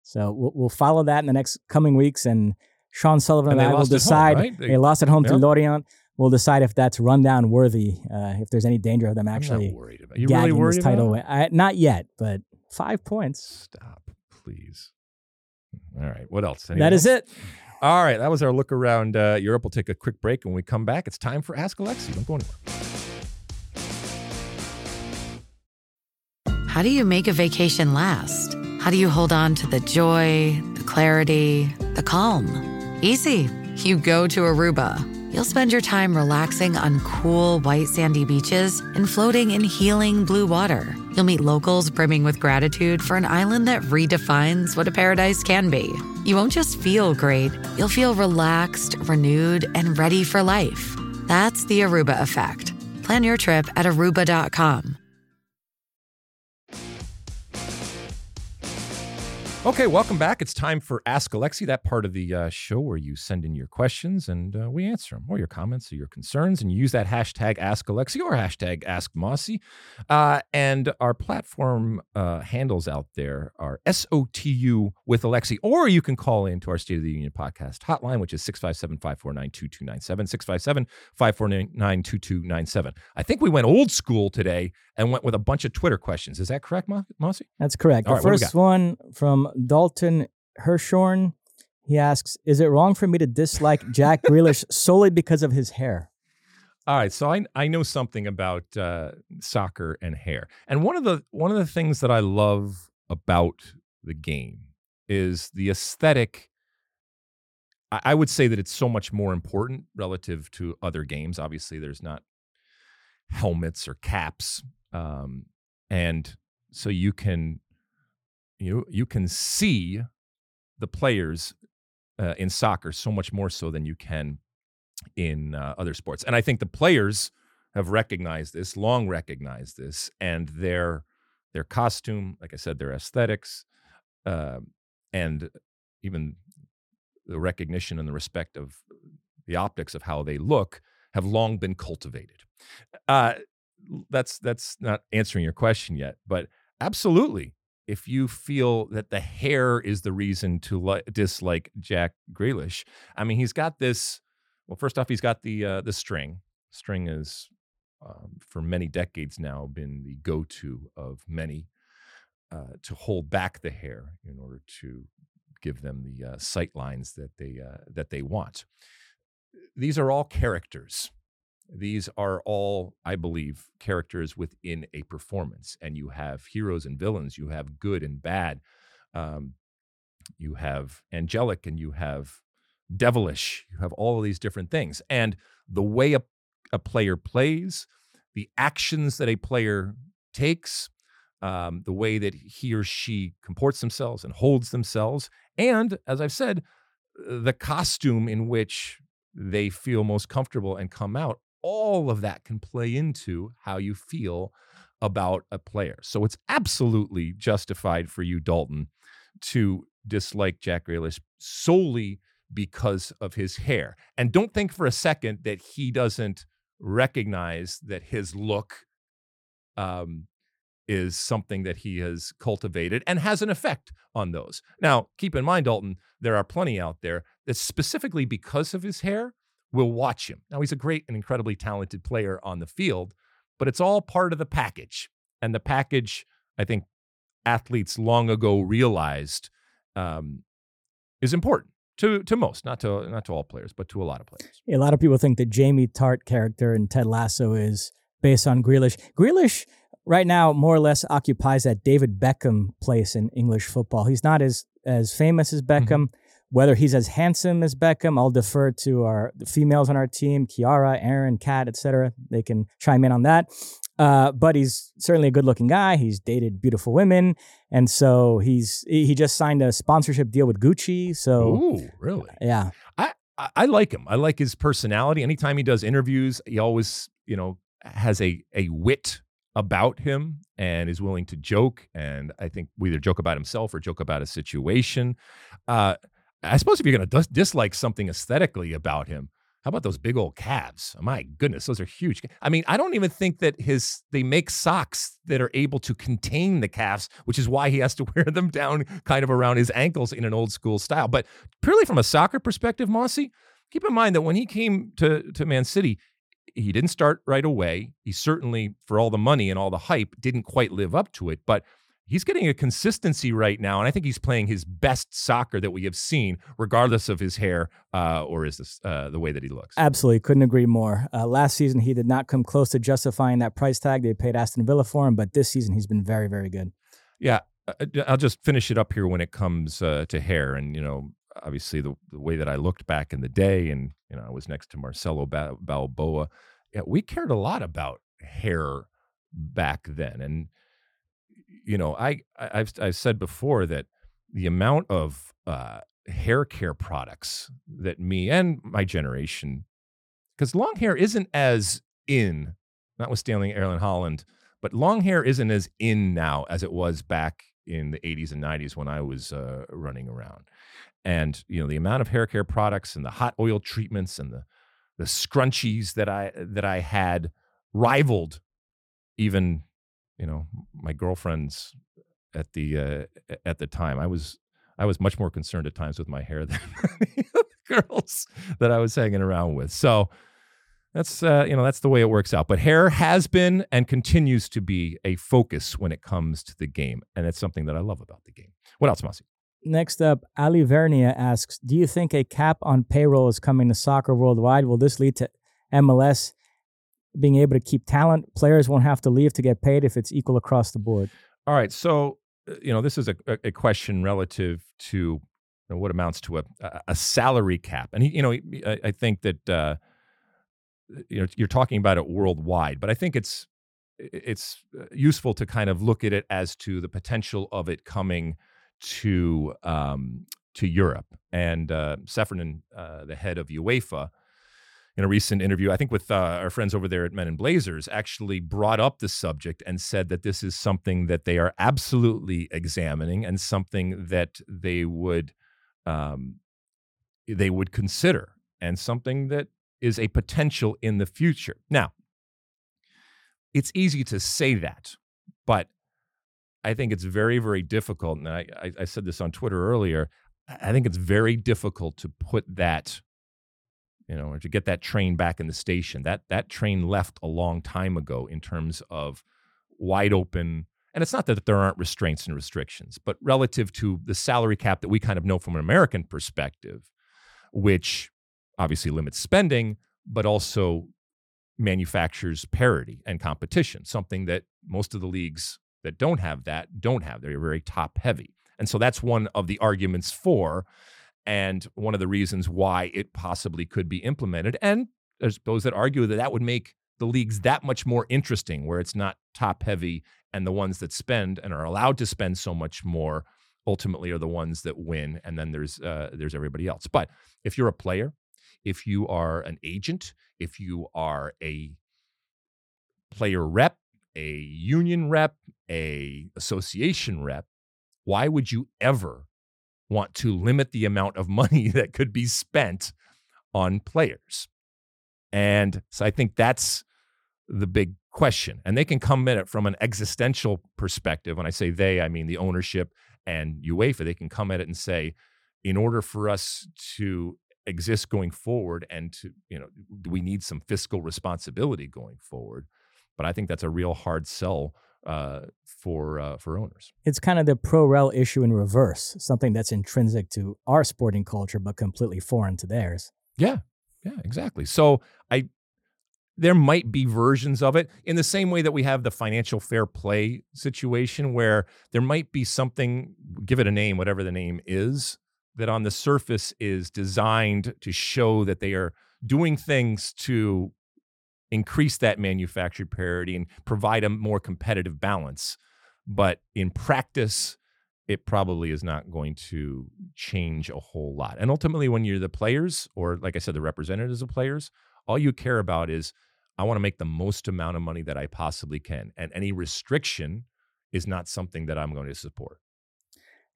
So we'll, we'll follow that in the next coming weeks, and Sean Sullivan And and, I will at home, decide. right? They- They, lost at home Yeah. to Lorient. We'll decide if that's rundown worthy, uh, if there's any danger of them actually worried about. You really worried this title. I, not yet, but five points. Stop, please. All right. What else? that is it. All right. That was our look around uh, Europe. We'll take a quick break. When we come back, it's time for Ask Alexi. Don't go anywhere. How do you make a vacation last? How do you hold on to the joy, the clarity, the calm? Easy. You go to Aruba. You'll spend your time relaxing on cool, white, sandy beaches and floating in healing blue water. You'll meet locals brimming with gratitude for an island that redefines what a paradise can be. You won't just feel great, you'll feel relaxed, renewed, and ready for life. That's the Aruba effect. Plan your trip at aruba.com. Okay, welcome back. It's time for Ask Alexi, that part of the uh, show where you send in your questions and uh, we answer them, or your comments or your concerns, and you use that hashtag Ask Alexi or hashtag Ask Mossy. Uh, and our platform uh, handles out there are SOTU with Alexi, or you can call into our State of the Union podcast hotline, which is 657 549 2297, 657 549 2297. I think we went old school today and went with a bunch of Twitter questions. Is that correct, Mossy? That's correct. All the right, first one from Dalton Hershorn. He asks, "Is it wrong for me to dislike Jack Grealish solely because of his hair?" All right, so I I know something about uh, soccer and hair, and one of the one of the things that I love about the game is the aesthetic. I, I would say that it's so much more important relative to other games. Obviously, there's not helmets or caps, um, and so you can you you can see the players uh, in soccer so much more so than you can in uh, other sports. And I think the players have recognized this, long recognized this, and their their costume, like I said, their aesthetics, uh, and even the recognition and the respect of the optics of how they look have long been cultivated. Uh, that's that's not answering your question yet, but absolutely, if you feel that the hair is the reason to li- dislike Jack Grealish, I mean, he's got this. Well, first off, he's got the uh, the string. String is um, for many decades now been the go-to of many uh, to hold back the hair in order to give them the uh, sight lines that they uh, that they want. These are all characters. These are all, I believe, characters within a performance, and you have heroes and villains. You have good and bad. Um, you have angelic, and you have devilish. You have all of these different things, and the way a, a player plays, the actions that a player takes, um, the way that he or she comports themselves and holds themselves, and as I've said, the costume in which they feel most comfortable and come out. All of that can play into how you feel about a player. So it's absolutely justified for you, Dalton, to dislike Jack Grealish solely because of his hair. And don't think for a second that he doesn't recognize that his look um, is something that he has cultivated and has an effect on those. Now, keep in mind, Dalton, there are plenty out there that specifically because of his hair will watch him. Now, he's a great and incredibly talented player on the field, but it's all part of the package. And the package, I think athletes long ago realized um, is important to to most, not to not to all players, but to a lot of players. A lot of people think the Jamie Tartt character in Ted Lasso is based on Grealish. Grealish right now more or less occupies that David Beckham place in English football. He's not as as famous as mm-hmm. Beckham. Mm-hmm. Whether he's as handsome as Beckham, I'll defer to our the females on our team, Kiara, Aaron, Kat, etc. They can chime in on that. Uh, but he's certainly a good-looking guy. He's dated beautiful women, and so he's he just signed a sponsorship deal with Gucci. So, Ooh, really? Yeah. I I like him. I like his personality. Anytime he does interviews, he always you know has a a wit about him and is willing to joke and I think we either joke about himself or joke about a situation. Uh, I suppose if you're going to dislike something aesthetically about him, how about those big old calves? My goodness, those are huge. I mean, I don't even think that his they make socks that are able to contain the calves, which is why he has to wear them down kind of around his ankles in an old school style. But purely from a soccer perspective, Mossy, keep in mind that when he came to to Man City, he didn't start right away. He certainly, for all the money and all the hype, didn't quite live up to it. But he's getting a consistency right now, and I think he's playing his best soccer that we have seen, regardless of his hair uh, or is this uh, the way that he looks. Absolutely, couldn't agree more. Uh, last season, he did not come close to justifying that price tag they paid Aston Villa for him, but this season, he's been very, very good. Yeah, uh, uh, I'll just finish it up here when it comes uh, to hair, and you know, obviously the, the, way that I looked back in the day, and you know, I was next to Marcelo Balboa. Yeah, we cared a lot about hair back then, and you know, I, I have I've said before that the amount of uh, hair care products that me and my generation, because long hair isn't as in, notwithstanding Erling Haaland, but long hair isn't as in now as it was back in the 80s and 90s when I was uh, running around. And you know, the amount of hair care products and the hot oil treatments and the the scrunchies that I that I had rivaled even you know my girlfriends at the uh, at the time. I was I was much more concerned at times with my hair than the girls that I was hanging around with. So that's uh, you know that's the way it works out. But hair has been and continues to be a focus when it comes to the game, and it's something that I love about the game. What else, Mosse? Next up, Ali Vernia asks, "Do you think a cap on payroll is coming to soccer worldwide? Will this lead to MLS being able to keep talent. Players won't have to leave to get paid if it's equal across the board. All right. So, uh, you know, this is a, a question relative to you know, what amounts to a, a salary cap. And, you know, I, think that, uh, you know, you're talking about it worldwide, but I think it's, it's uh, useful to kind of look at it as to the potential of it coming to um, to Europe. And uh, Ceferin, uh, the head of UEFA, in a recent interview, I think with uh, our friends over there at Men in Blazers, actually brought up the subject and said that this is something that they are absolutely examining and something that they would um, they would consider and something that is a potential in the future. Now, it's easy to say that, but I think it's very, very difficult. And I, I, I said this on Twitter earlier. I think it's very difficult to put that you know, or to get that train back in the station. That that train left a long time ago in terms of wide open. And it's not that there aren't restraints and restrictions, but relative to the salary cap that we kind of know from an American perspective, which obviously limits spending, but also manufactures parity and competition, something that most of the leagues that don't have that don't have. They're very top heavy. And so that's one of the arguments for and one of the reasons why it possibly could be implemented. And there's those that argue that that would make the leagues that much more interesting, where it's not top heavy, and the ones that spend and are allowed to spend so much more ultimately are the ones that win. And then there's uh, there's everybody else. But if you're a player, if you are an agent, if you are a player rep, a union rep, a association rep, why would you ever want to limit the amount of money that could be spent on players? And so I think that's the big question. And they can come at it from an existential perspective. When I say they, I mean the ownership and UEFA. They can come at it and say, in order for us to exist going forward and to, you know, we need some fiscal responsibility going forward. But I think that's a real hard sell uh, for uh, for owners. It's kind of the pro rel issue in reverse, something that's intrinsic to our sporting culture but completely foreign to theirs. Yeah, yeah, exactly. So I there might be versions of it in the same way that we have the financial fair play situation where there might be something give it a name whatever the name is that on the surface is designed to show that they are doing things to increase that manufactured parity and provide a more competitive balance but in practice it probably is not going to change a whole lot and ultimately when you're the players or like i said the representatives of players all you care about is I want to make the most amount of money that I possibly can. And any restriction is not something that I'm going to support.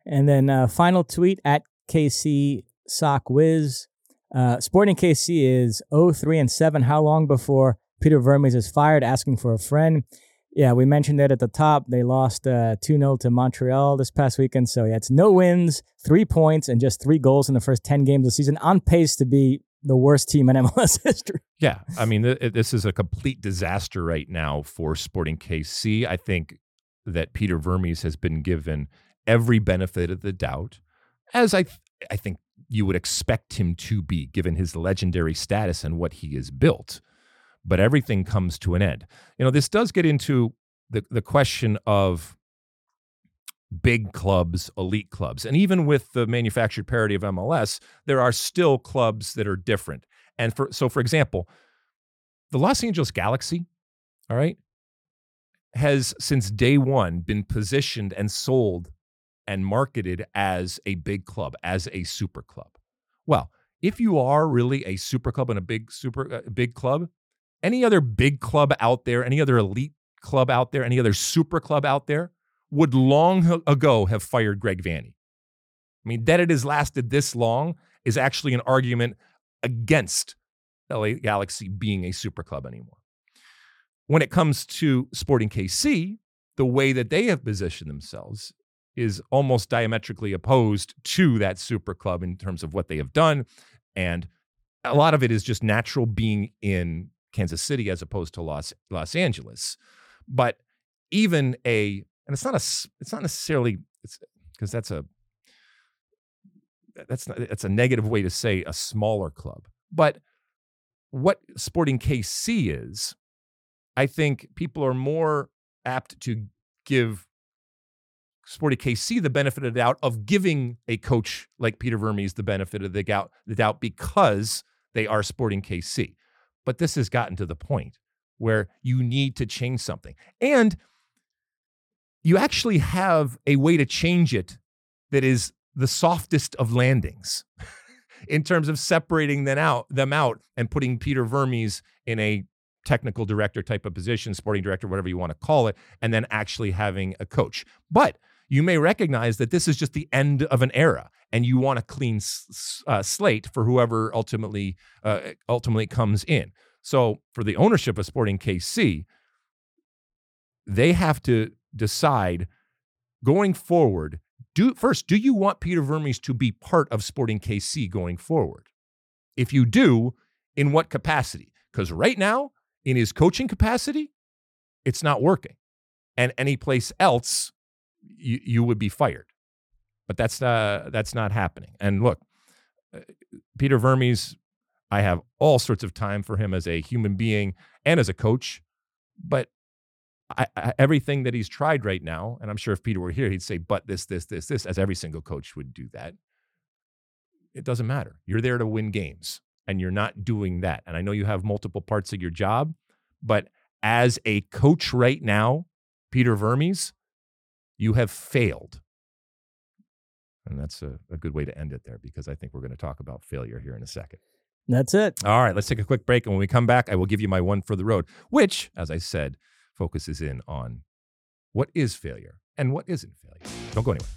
And then uh, final tweet at KC Sock Wiz. Uh, Sporting KC is 03 and 7. How long before Peter Vermes is fired, asking for a friend? Yeah, we mentioned that at the top. They lost uh, 2 uh, 0 to Montreal this past weekend. So, yeah, it's no wins, three points, and just three goals in the first 10 games of the season. On pace to be the worst team in MLS history. Yeah, I mean, th- this is a complete disaster right now for Sporting KC. I think that Peter Vermes has been given every benefit of the doubt, as I th- I think you would expect him to be, given his legendary status and what he has built. But everything comes to an end. You know, this does get into the the question of big clubs, elite clubs. And even with the manufactured parity of MLS, there are still clubs that are different. And for so for example, the Los Angeles Galaxy, all right, has since day 1 been positioned and sold and marketed as a big club, as a super club. Well, if you are really a super club and a big super uh, big club, any other big club out there, any other elite club out there, any other super club out there would long ago have fired Greg Vanney. I mean, that it has lasted this long is actually an argument against LA Galaxy being a super club anymore. When it comes to Sporting KC, the way that they have positioned themselves is almost diametrically opposed to that super club in terms of what they have done. And a lot of it is just natural being in Kansas City as opposed to Los, Los Angeles. But even a and it's not a it's not necessarily it's because that's a that's not that's a negative way to say a smaller club but what sporting kc is i think people are more apt to give sporting kc the benefit of the doubt of giving a coach like peter vermes the benefit of the doubt, the doubt because they are sporting kc but this has gotten to the point where you need to change something and you actually have a way to change it that is the softest of landings in terms of separating them out, them out and putting Peter Vermes in a technical director type of position, sporting director, whatever you want to call it, and then actually having a coach. But you may recognize that this is just the end of an era, and you want a clean uh, slate for whoever ultimately uh, ultimately comes in. So for the ownership of Sporting KC, they have to decide going forward do first do you want Peter Vermes to be part of Sporting KC going forward? If you do, in what capacity? Because right now, in his coaching capacity, it's not working. And any place else, you, you would be fired. But that's uh, that's not happening. And look, uh, Peter Vermes, I have all sorts of time for him as a human being and as a coach, but I, I, everything that he's tried right now, and I'm sure if Peter were here, he'd say, but this, this, this, this, as every single coach would do that. It doesn't matter. You're there to win games, and you're not doing that. And I know you have multiple parts of your job, but as a coach right now, Peter Vermes, you have failed. And that's a, a good way to end it there because I think we're going to talk about failure here in a second. That's it. All right, let's take a quick break. And when we come back, I will give you my one for the road, which, as I said, focuses in on what is failure and what isn't failure. Don't go anywhere.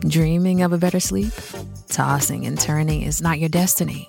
Dreaming of a better sleep? Tossing and turning is not your destiny.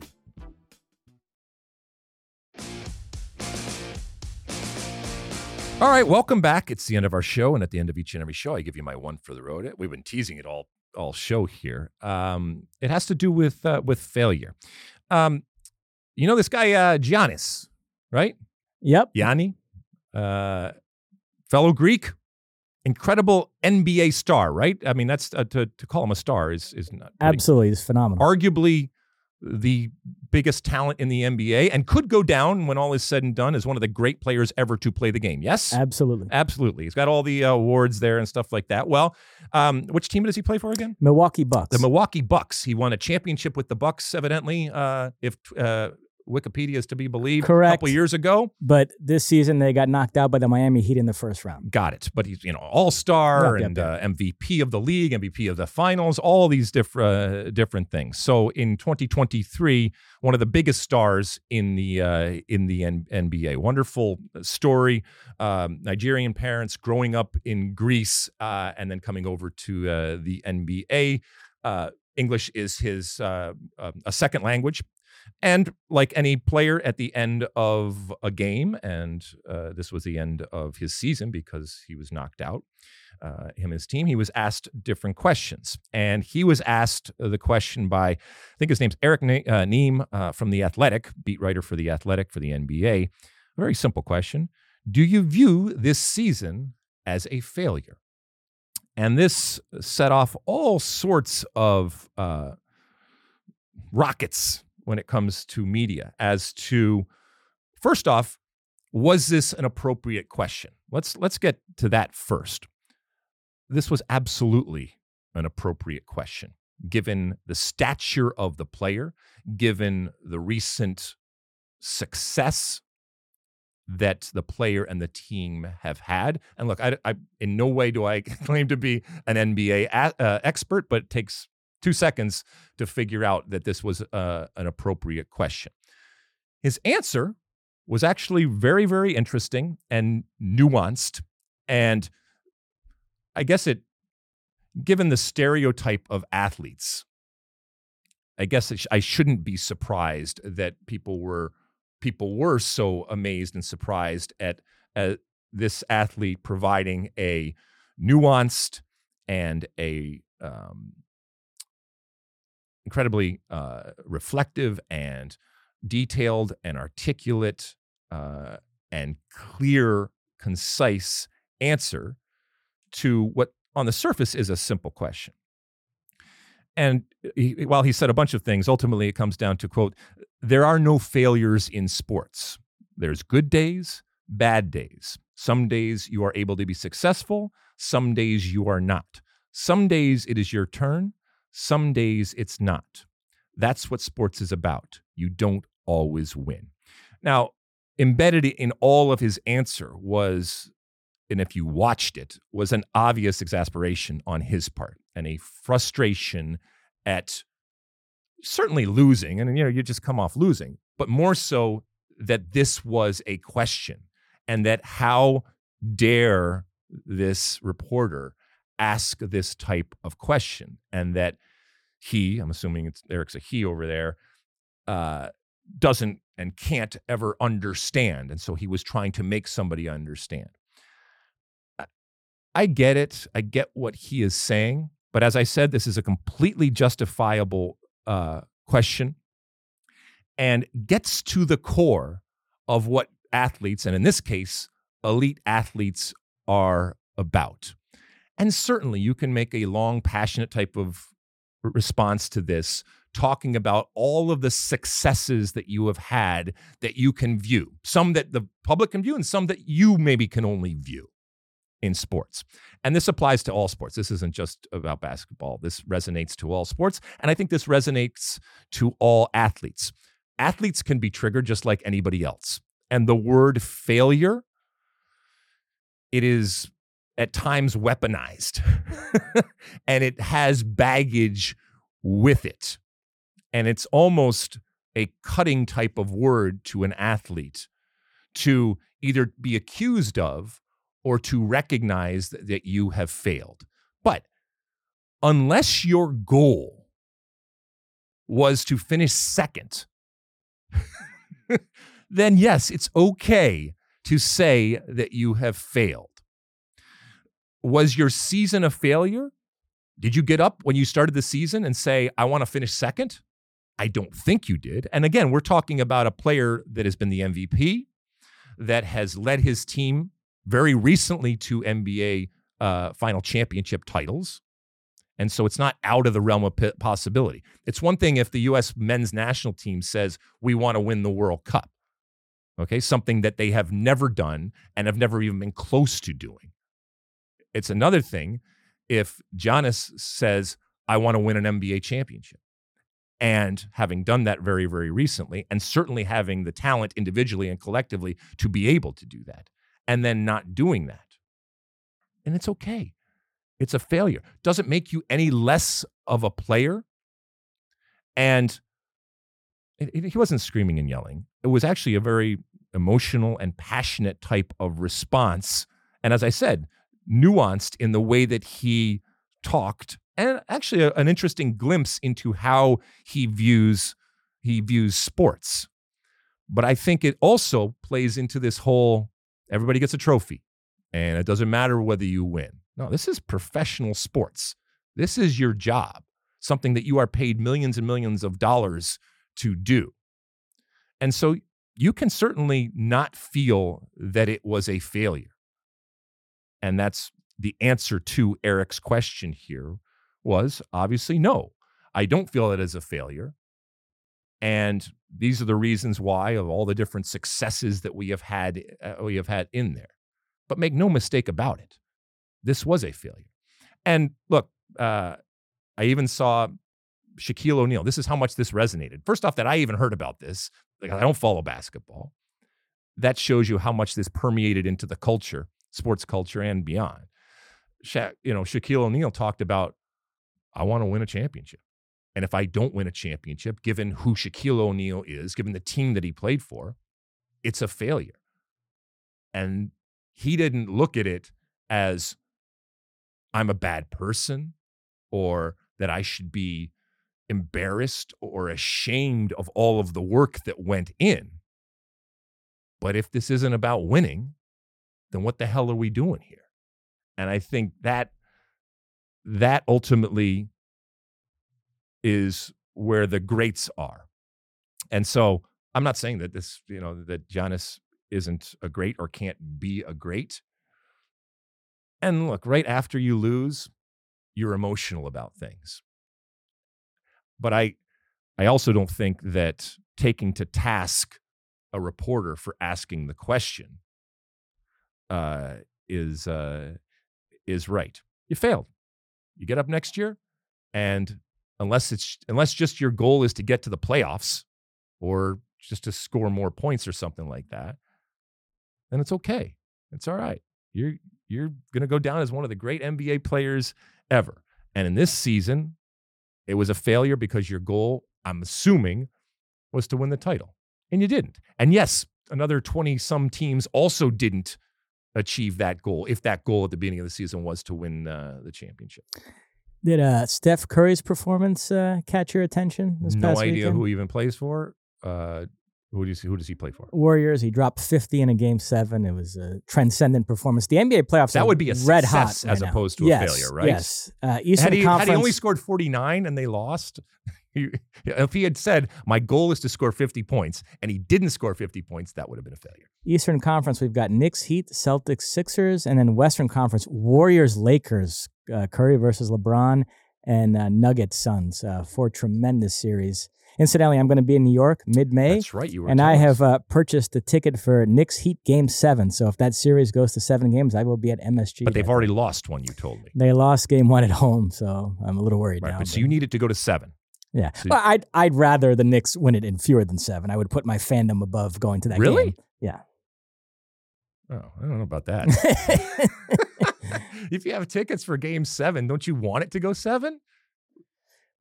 All right, welcome back. It's the end of our show, and at the end of each and every show, I give you my one for the road. We've been teasing it all all show here. Um, it has to do with uh, with failure. Um, you know this guy uh, Giannis, right? Yep. Yanni, uh, fellow Greek, incredible NBA star, right? I mean, that's uh, to to call him a star is is not Absolutely. It's phenomenal. arguably the biggest talent in the NBA and could go down when all is said and done as one of the great players ever to play the game. Yes? Absolutely. Absolutely. He's got all the uh, awards there and stuff like that. Well, um, which team does he play for again? Milwaukee Bucks. The Milwaukee Bucks. He won a championship with the Bucks, evidently, uh, if uh, Wikipedia is to be believed, Correct. a couple years ago. but this season they got knocked out by the Miami Heat in the first round. Got it. But he's, you know, all star and. Uh, MVP of the league, MVP of the finals, all these different uh, different things. So in 2023, one of the biggest stars in the uh, in the N- NBA. Wonderful story. Um, Nigerian parents growing up in Greece uh, and then coming over to uh, the NBA. Uh, English is his uh, uh, a second language. And like any player at the end of a game, and uh, this was the end of his season because he was knocked out, uh, him and his team, he was asked different questions. And he was asked the question by, I think his name's Eric Ne- uh, Nehm uh, from The Athletic, beat writer for The Athletic for the NBA. A very simple question Do you view this season as a failure? And this set off all sorts of uh, rockets when it comes to media as to first off was this an appropriate question? Let's let's get to that first. This was absolutely an appropriate question given the stature of the player given the recent success that the player and the team have had. And look i, I in no way do i claim to be an nba a, uh, expert but it takes two seconds to figure out that this was uh, an appropriate question. His answer was actually very, very interesting and nuanced. And I guess it, given the stereotype of athletes, I guess sh- I shouldn't be surprised that people were people were so amazed and surprised at, at this athlete providing a nuanced and a um, incredibly uh, reflective and detailed and articulate uh, and clear, concise answer to what on the surface is a simple question. And he, while he said a bunch of things, ultimately it comes down to quote, there are no failures in sports. There's good days, bad days. Some days you are able to be successful, some days you are not. Some days it is your turn, some days it's not. That's what sports is about. You don't always win. Now, embedded in all of his answer was, and if you watched it, was an obvious exasperation on his part and a frustration at certainly losing. And, you know, you just come off losing, but more so that this was a question and that how dare this reporter ask this type of question and that he i'm assuming it's eric's a he over there uh, doesn't and can't ever understand and so he was trying to make somebody understand. I- get it i get what he is saying but as i said this is a completely justifiable uh, question and gets to the core of what athletes and in this case elite athletes are about and certainly you can make a long, passionate type of response to this, talking about all of the successes that you have had that you can view, some that the public can view and some that you maybe can only view. in sports. And this applies to all sports. This isn't just about basketball. This resonates to all sports. And I think this resonates to all athletes. Athletes can be triggered just like anybody else. And the word failure, it is at times weaponized and it has baggage with it. And it's almost a cutting type of word to an athlete to either be accused of or to recognize that you have failed. But unless your goal was to finish second, then yes, it's okay to say that you have failed. Was your season a failure? Did you get up when you started the season and say, I want to finish second? I don't think you did. And again, we're talking about a player that has been the MVP, that has led his team very recently to NBA uh, final championship titles. And so it's not out of the realm of possibility. It's one thing if the U.S. men's national team says, we want to win the World Cup, okay, something that they have never done and have never even been close to doing. It's another thing if Giannis says, I want to win an NBA championship. And having done that very, very recently, and certainly having the talent individually and collectively to be able to do that and then not doing that. And it's okay. It's a failure. Doesn't make you any less of a player. And it, it, he wasn't screaming and yelling. It was actually a very emotional and passionate type of response. And as I said, nuanced in the way that he talked, and actually a, an interesting glimpse into how he views he views sports. But I think it also plays into this whole everybody gets a trophy and it doesn't matter whether you win. No, this is professional sports. This is your job, something that you are paid millions and millions of dollars to do. And so you can certainly not feel that it was a failure. And that's the answer to Eric's question here was obviously no. I don't feel it as a failure. And these are the reasons why of all the different successes that we have had uh, we have had in there. But make no mistake about it, this was a failure. And look, uh, I even saw Shaquille O'Neal. This is how much this resonated. First off, that I even heard about this. Like I don't follow basketball. That shows you how much this permeated into the culture, sports culture, and beyond. Sha- you know, Shaquille O'Neal talked about, I want to win a championship. And if I don't win a championship, given who Shaquille O'Neal is, given the team that he played for, it's a failure. And he didn't look at it as I'm a bad person or that I should be embarrassed or ashamed of all of the work that went in. But if this isn't about winning, then what the hell are we doing here? And I think that that ultimately is where the greats are. And so I'm not saying that this, you know, that Giannis isn't a great or can't be a great. And look, right after you lose, you're emotional about things. But I I also don't think that taking to task a reporter for asking the question uh, is uh, is right. You failed. You get up next year, and unless it's unless just your goal is to get to the playoffs or just to score more points or something like that, then it's okay. It's all right. You're you're to go down as one of the great NBA players ever. And in this season, it was a failure because your goal, I'm assuming, was to win the title. And you didn't. And yes, another 20 some teams also didn't achieve that goal if that goal at the beginning of the season was to win uh, the championship. Did uh, Steph Curry's performance uh, catch your attention this no idea weekend? who he even plays for. Uh, who does he, who does he play for? Warriors. He dropped 50 in a game seven. It was a transcendent performance. The NBA playoffs That are would be a red hot right as now. opposed to a yes, failure, right? Yes. Uh, Eastern Had he, Conference. had he only scored 49 and they lost, if he had said, My goal is to score 50 points, and he didn't score 50 points, that would have been a failure. Eastern Conference, we've got Knicks, Heat, Celtics, Sixers, and then Western Conference, Warriors, Lakers, uh, Curry versus LeBron, and uh, Nuggets, Suns. Uh, four tremendous series. Incidentally, I'm going to be in New York mid May. That's right. You were. And I have uh, purchased a ticket for Knicks Heat Game Seven. So if that series goes to seven games, I will be at MSG. But they've already lost one. You told me. they lost Game One at home, so I'm a little worried Right. now. But so but- you needed to go to seven. Yeah, so- well, I'd I'd rather the Knicks win it in fewer than seven. I would put my fandom above going to that Really? game. Yeah. Oh, I don't know about that. if you have tickets for Game Seven, don't you want it to go seven?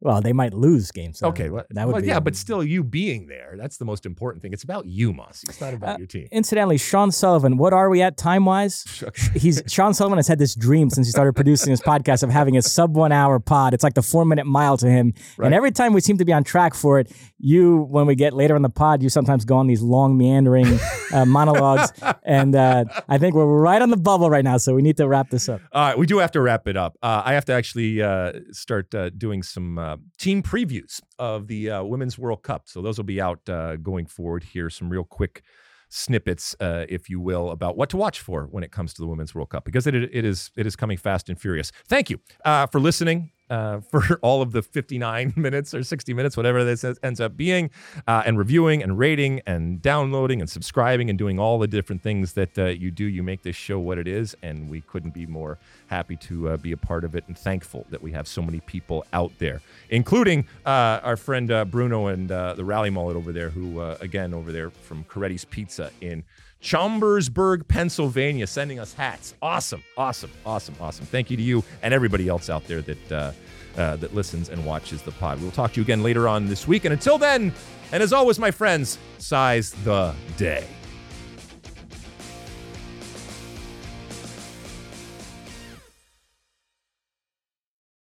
Well, they might lose Game Seven. Okay, well, that would well, be yeah, but still, you being there—that's the most important thing. It's about you, Mossy. It's not about Uh, your team. Incidentally, Sean Sullivan, what are we at time wise? He's Sean Sullivan has had this dream since he started producing his podcast of having a sub one hour pod. It's like the four minute mile to him. Right. And every time we seem to be on track for it, you, when we get later in the pod, you sometimes go on these long meandering uh, monologues. And uh, I think we're right on the bubble right now, so we need to wrap this up. All right, we do have to wrap it up. Uh, I have to actually uh, start uh, doing some uh, team previews of the uh, Women's World Cup. So those will be out uh, going forward here. Some real quick snippets, uh, if you will, about what to watch for when it comes to the Women's World Cup because it, it is it is coming fast and furious. Thank you uh, for listening. Uh, for all of the 59 minutes or 60 minutes, whatever this ends up being, uh, and reviewing and rating and downloading and subscribing and doing all the different things that uh, you do. You make this show what it is, and we couldn't be more happy to uh, be a part of it and thankful that we have so many people out there, including uh, our friend Bruno and the Rally Mullet over there, who, again, over there from Coretti's Pizza in Chambersburg, Pennsylvania, sending us hats. Awesome, awesome, awesome, awesome. Thank you to you and everybody else out there that uh, uh, that listens and watches the pod. We'll talk to you again later on this week, and until then, and as always, my friends, size the day.